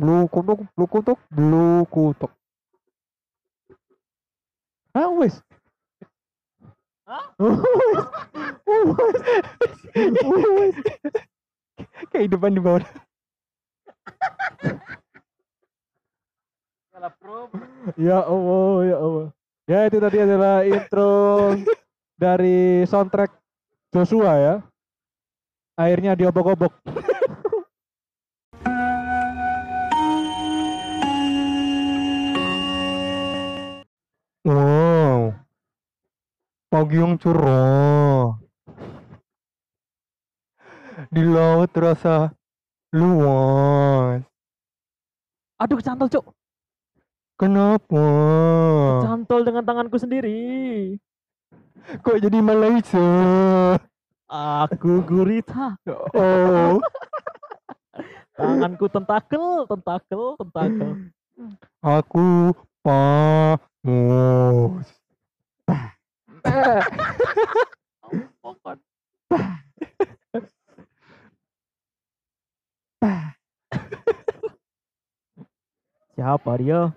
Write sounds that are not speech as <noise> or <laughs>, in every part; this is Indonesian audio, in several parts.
kutuk blok kutuk blok kutuk ah wes Hah? <laughs> wes wes kehidupan di bawah Salah. Ya Allah, ya Allah. Ya itu tadi adalah intro dari soundtrack Joshua ya. Akhirnya diobok-obok. Yang cerah. Di laut terasa luas. Aduh kecantol cuk. Kenapa? Kecantol dengan tanganku sendiri. Kok jadi Malaysia? Aku gurita. Oh, <laughs> Tanganku tentakel, tentakel, tentakel. aku paus. <laughs> Siapa dia?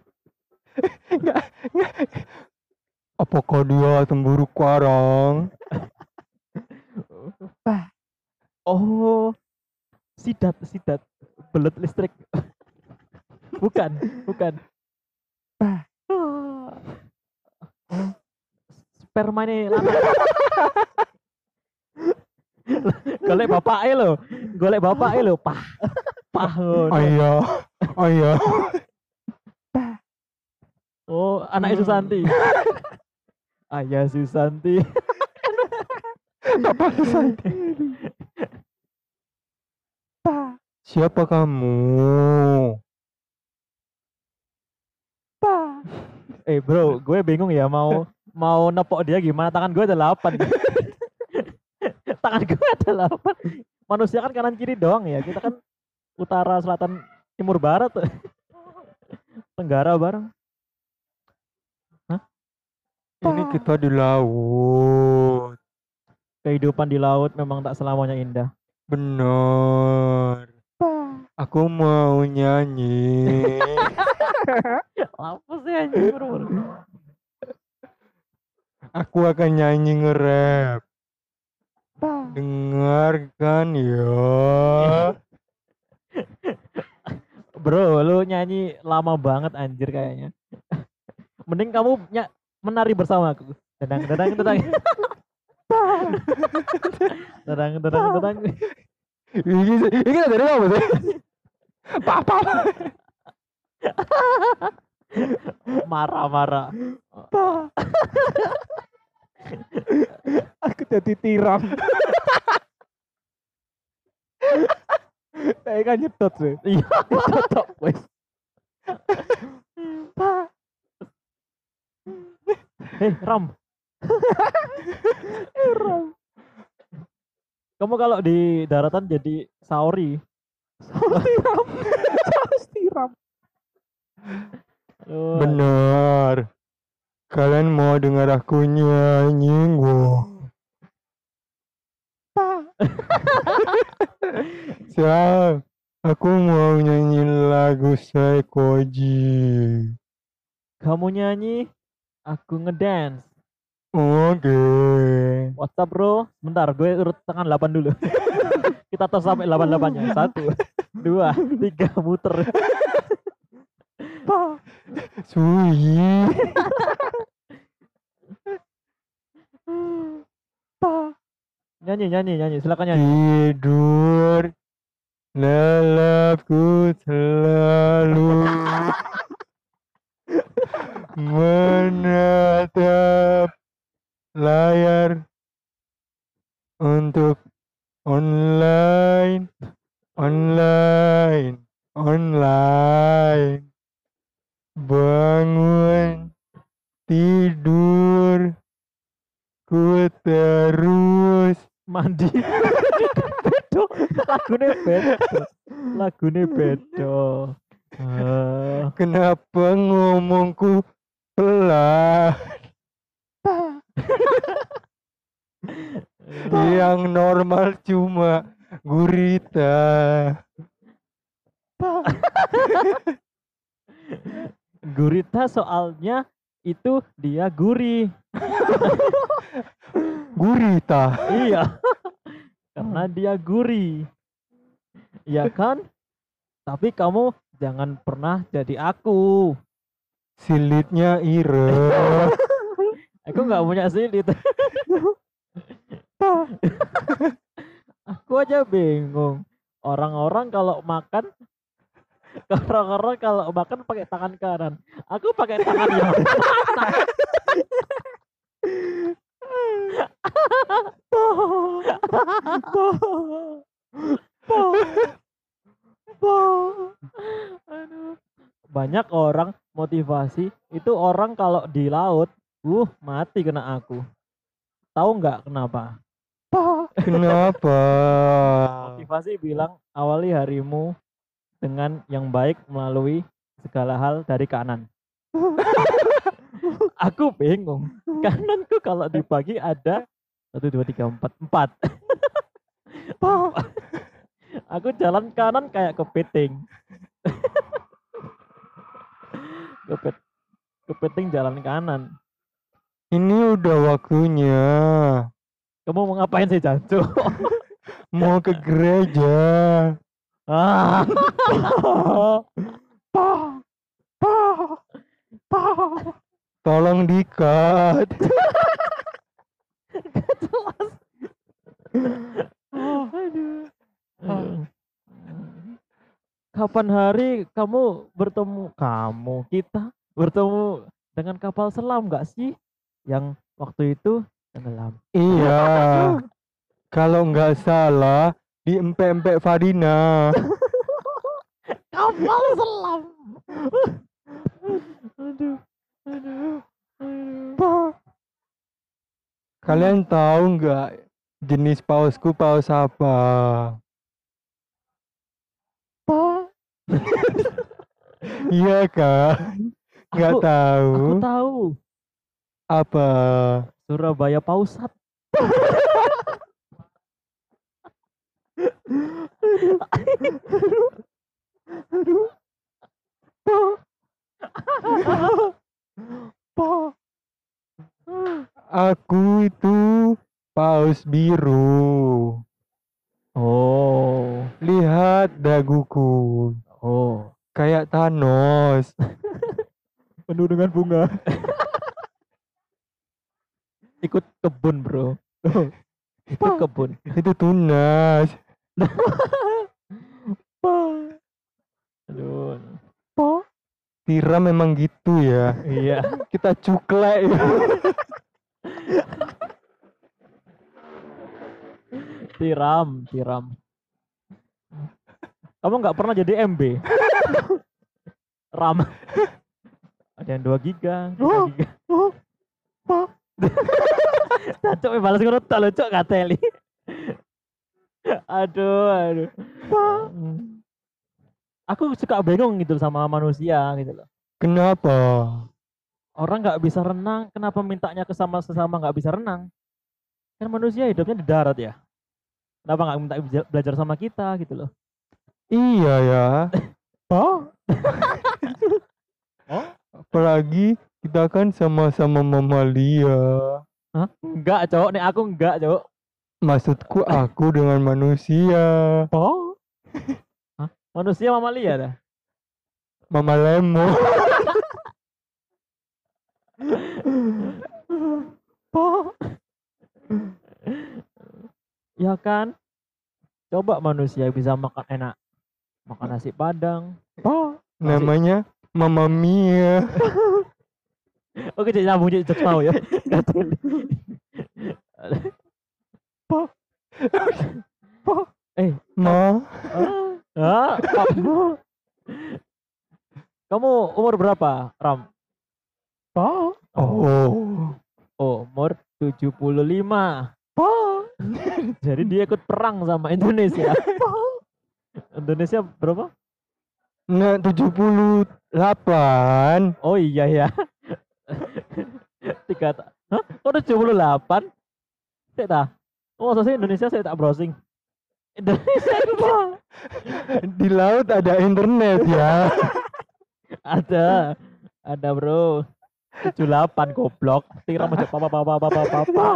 Apakah dia cemburu karang? Oh, sidat, sidat, belut listrik. bukan, bukan. Sperma lanang. <laughs> golek bapaknya lo, golek bapaknya lo, pah, pah. ngono. Ayah, ayah. Oh, anak Susanti. <laughs> Ayah Susanti. Apa susah? Siapa kamu? Eh bro, gue bingung ya mau mau nepok dia gimana? Tangan gue ada delapan. <laughs> Tangan gue ada delapan. Manusia kan kanan kiri doang ya. Kita kan utara, selatan, timur, barat. <laughs> Tenggara bareng. Ini kita di laut. Kehidupan di laut memang tak selamanya indah. Benar. Aku mau nyanyi. <laughs> Apa sih anjing bro? Aku akan nyanyi nge-rap. Dengarkan ya. Bro, lu nyanyi lama banget anjir kayaknya. Mending kamu ny- menari bersama aku. Dedang, dedang. dedang, dedang, dedang. Ini ini dari apa sih? Papa. Marah, marah. Aku jadi tiram. Saya kan nyetot sih. Iya, cocok wes. Hei, Ram. Kamu kalau di daratan jadi saori. Tiram. tiram. Aduh, Benar. Kalian mau dengar aku nyanyi gua? <laughs> Siap. Aku mau nyanyi lagu Saikoji. Kamu nyanyi, aku ngedance. Oke. WhatsApp bro, bentar gue urut tangan 8 dulu. <laughs> Kita tos sampai 88 nya. Satu, dua, tiga, muter. <laughs> Suyi. Nyanyi, nyanyi, nyanyi. Silakan nyanyi. Tidur. Lelapku selalu menatap layar untuk online online online. Bangun, tidur, ku terus. Mandi. bedo. Lagune bedo. Lagune bedo. Eh, Kenapa ngomongku pelan? <laughs> Yang normal cuma gurita. Soalnya itu dia gurih. <laughs> Gurita. Iya. <laughs> Karena dia gurih. Iya kan? Tapi kamu jangan pernah jadi aku. Silitnya ire. <laughs> Aku nggak punya silit. aku aja bingung. Orang-orang kalau makan orang-orang kalau makan pakai tangan kanan. Aku pakai tangan <laughs> yang? Aduh. Banyak orang motivasi itu orang kalau di laut, uh mati kena aku. Tahu nggak kenapa? Kenapa? Motivasi bilang awali harimu dengan yang baik melalui segala hal dari kanan. <laughs> aku bingung. Kananku kalau dibagi ada satu dua tiga empat empat. aku jalan kanan kayak kepiting. Kepet, kepiting jalan kanan. Ini udah waktunya. Kamu mau ngapain sih, Jancu? Mau ke gereja. Ah. <laughs> Tolong dikat. Aduh. Kapan hari kamu bertemu kamu kita bertemu dengan kapal selam nggak sih yang waktu itu tenggelam? Iya. Kalau nggak salah di empek-empek Fadina. <laughs> Kapal selam. aduh, aduh, aduh. Kalian tahu nggak jenis pausku paus apa? <laughs> Iya kan? Nggak tahu Aku tahu. apa? Surabaya Pausat. <laughs> Aku itu paus biru. Oh, Lihat daguku, oh. kayak Thanos. Penuh dengan bunga. Ikut kebun, bro. Ikut kebun. Itu tunas. Aduh. Tira memang gitu ya. Iya. <laughs> Kita cuklek. ya. <laughs> Tiram, tiram. Kamu nggak pernah jadi MB? RAM. Ada yang 2 giga, 3 giga. <laughs> Cacok eh, balas ngono tak lucu kateli. aduh, aduh. Aku suka bingung gitu sama manusia gitu loh. Kenapa? Orang nggak bisa renang, kenapa mintanya ke sama sesama nggak bisa renang? Kan manusia hidupnya di darat ya. Kenapa nggak minta bela- belajar sama kita gitu loh? Iya ya. <laughs> Oh, <laughs> Apalagi kita kan sama-sama mamalia. enggak, cowok. Nih aku enggak, cowok. Maksudku aku dengan manusia. Oh. <laughs> Manusia mamalia dah. Mama Lemo. <laughs> Ya kan? Coba manusia bisa makan enak. Makan nasi padang. Oh. Namanya Mama Mia. <laughs> Oke, jadi nyambung jadi mau ya. Kateli. eh, Ma. ah, ah, kamu <laughs> Kamu umur berapa, Ram? Oh. Oh, umur 75. <laughs> Jadi dia ikut perang sama Indonesia. Indonesia berapa? Nah, 78. Oh iya ya. Tiga Hah? Kok 78? Saya tak. Oh, sih Indonesia saya tak browsing. <laughs> Di laut ada internet ya. Ada. Ada, Bro. 78 goblok. Tiram aja papa papa papa papa.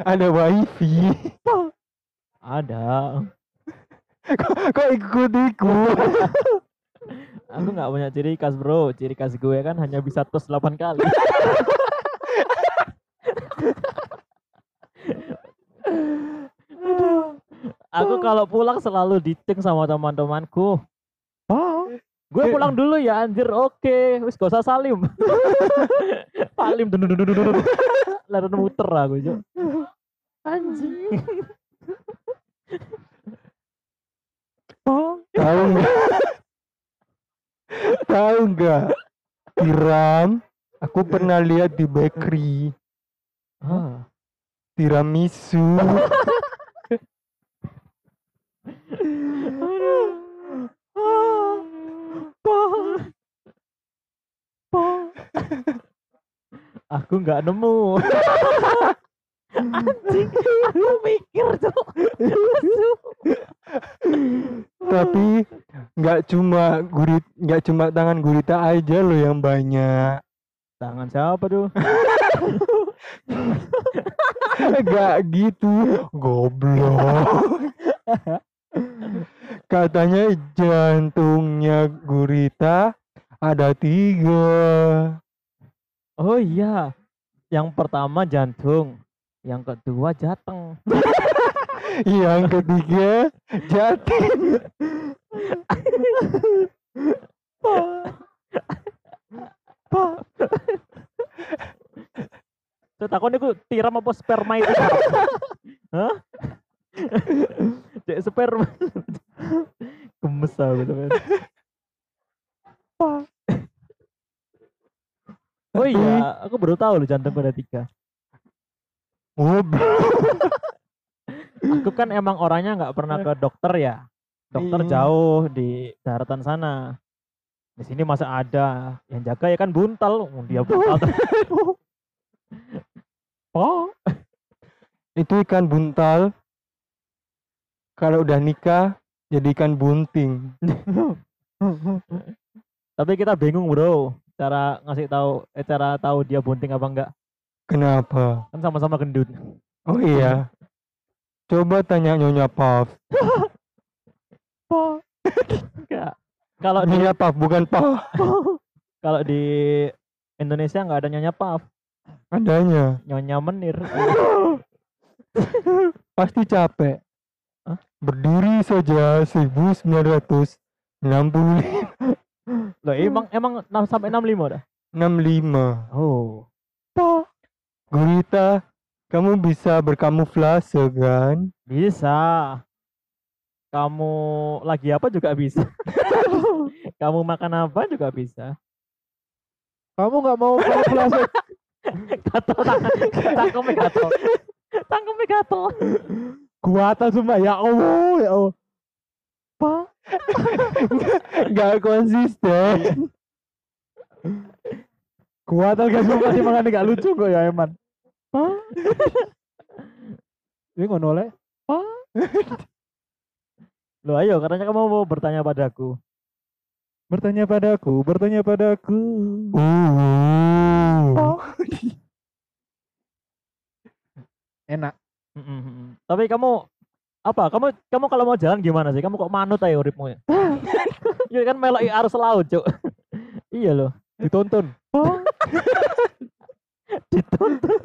Ada wifi. Ada. Kok ikut-ikut? Aku nggak punya ciri khas, Bro. Ciri khas gue kan hanya bisa tos 8 kali. <laughs> Aku kalau pulang selalu diceng sama teman-temanku. Oh. Gue pulang dulu ya anjir. Oke, wis gak usah salim. <laughs> salim dun dun dun dun dun. Lalu muter aku, Cuk. Anjing. <laughs> Tahu nggak? <laughs> Tahu nggak? Tiram. Aku pernah lihat di bakery. Ah. Tiramisu. Aku nggak nemu. Anjing, aku mikir tuh. Tapi nggak cuma gurit, nggak cuma tangan gurita aja loh yang banyak. Tangan siapa tuh? Gak gitu, goblok. <laughs> Katanya jantungnya gurita ada tiga. Oh iya, yang pertama jantung, yang kedua jateng. <laughs> Yang ketiga jatim. Saya takut aku tiram apa sperma itu? Hah? <laughs> Cek sperma. Gemes aku tuh kan. Oh iya, aku baru tahu loh jantung ada tiga. Goblok. <laughs> Aku kan emang orangnya nggak pernah ke dokter ya. Dokter Iya. jauh di daratan sana. Di sini masa ada yang jaga ya kan buntal. Oh, Dia buntal. oh, Itu ikan buntal. Kalau udah nikah jadi ikan bunting. <laughs> tapi kita bingung bro. Cara ngasih tahu, eh, cara tahu dia bunting apa enggak? Kenapa? Kan sama-sama gendut. Oh iya. Coba tanya Nyonya Puff. <laughs> Enggak. Kalau di Nyonya Puff bukan Puff. kalau di Indonesia nggak ada nyonya puff, Adanya. nyonya menir. <laughs> Pasti capek. Hah? Berdiri saja 1965. Loh, emang emang 6 sampai 65 dah. 65. Oh. Gurita, kamu bisa berkamuflase kan? Bisa. Kamu lagi apa juga bisa. <laughs> Kamu makan apa juga bisa. Kamu nggak mau kamuflase? <laughs> Gatel tangan, cangkemnya gatel. Cangkemnya gatel. Kuatan sumpah ya Allah, ya Allah. <laughs> Gak konsisten. Kuatan gak sumpah sih makanya gak lucu kok ya Eman. Ini ngono le. Loh ayo, katanya kamu mau bertanya padaku. Bertanya padaku, bertanya padaku. Uh. Enak. Tapi kamu apa? Kamu kamu kalau mau jalan gimana sih? Kamu kok manut aja uripmu ya? <laughs> Iya kan melok arus laut, Cuk. <laughs> iya loh. Ditonton. <laughs> Dituntut.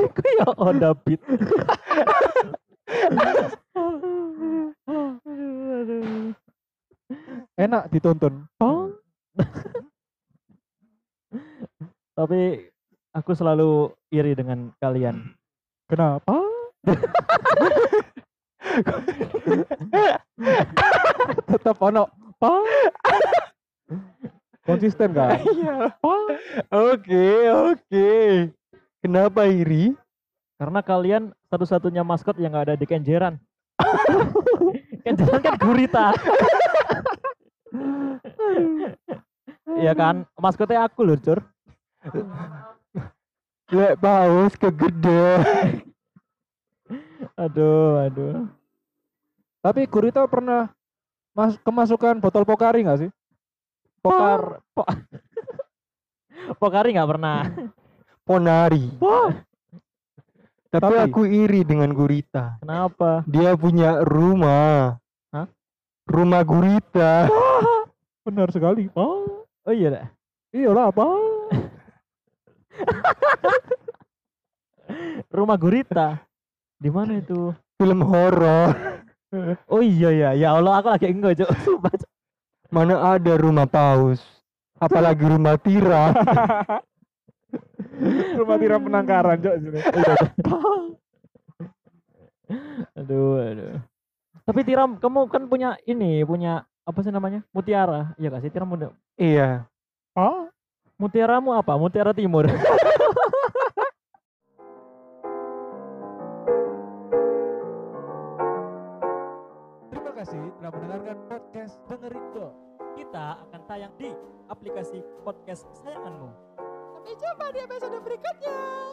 Diku ya Honda Beat. Enak ditonton. Tapi aku selalu iri dengan kalian. Kenapa? <laughs> Tetap ono. Konsisten kan? Iya. Oke, oke. Kenapa iri? Karena kalian satu-satunya maskot yang nggak ada di Kenjeran. <laughs> Kenjeran kan gurita. <laughs> Iya kan, maskotnya aku loh, Cur. Lek paus kegede. Aduh, aduh. Tapi Gurita pernah mas kemasukan botol Pokari nggak sih? Pokar, po <laughs> Pokari nggak pernah. Ponari. Tapi, Tapi- aku iri dengan gurita. Kenapa? Dia punya rumah. Hah? Rumah gurita. Benar sekali. Pa. Oh iya, dah. Iyalah apa? <laughs> rumah gurita. Di mana itu? Film horor. <laughs> Oh iya ya, ya Allah aku lagi enggak, Cuk. Sumpah. Mana ada rumah paus. Apalagi rumah tiram. <laughs> Rumah tiram penangkaran Cok sini. <laughs> Aduh, aduh. Tapi Tiram, kamu kan punya ini, punya apa sih namanya? Mutiara. Iya gak sih? Tiram udah iya. Ah, Mutiaramu apa? Mutiara Timur. Podcast kesayanganmu. Sampai jumpa di episode berikutnya.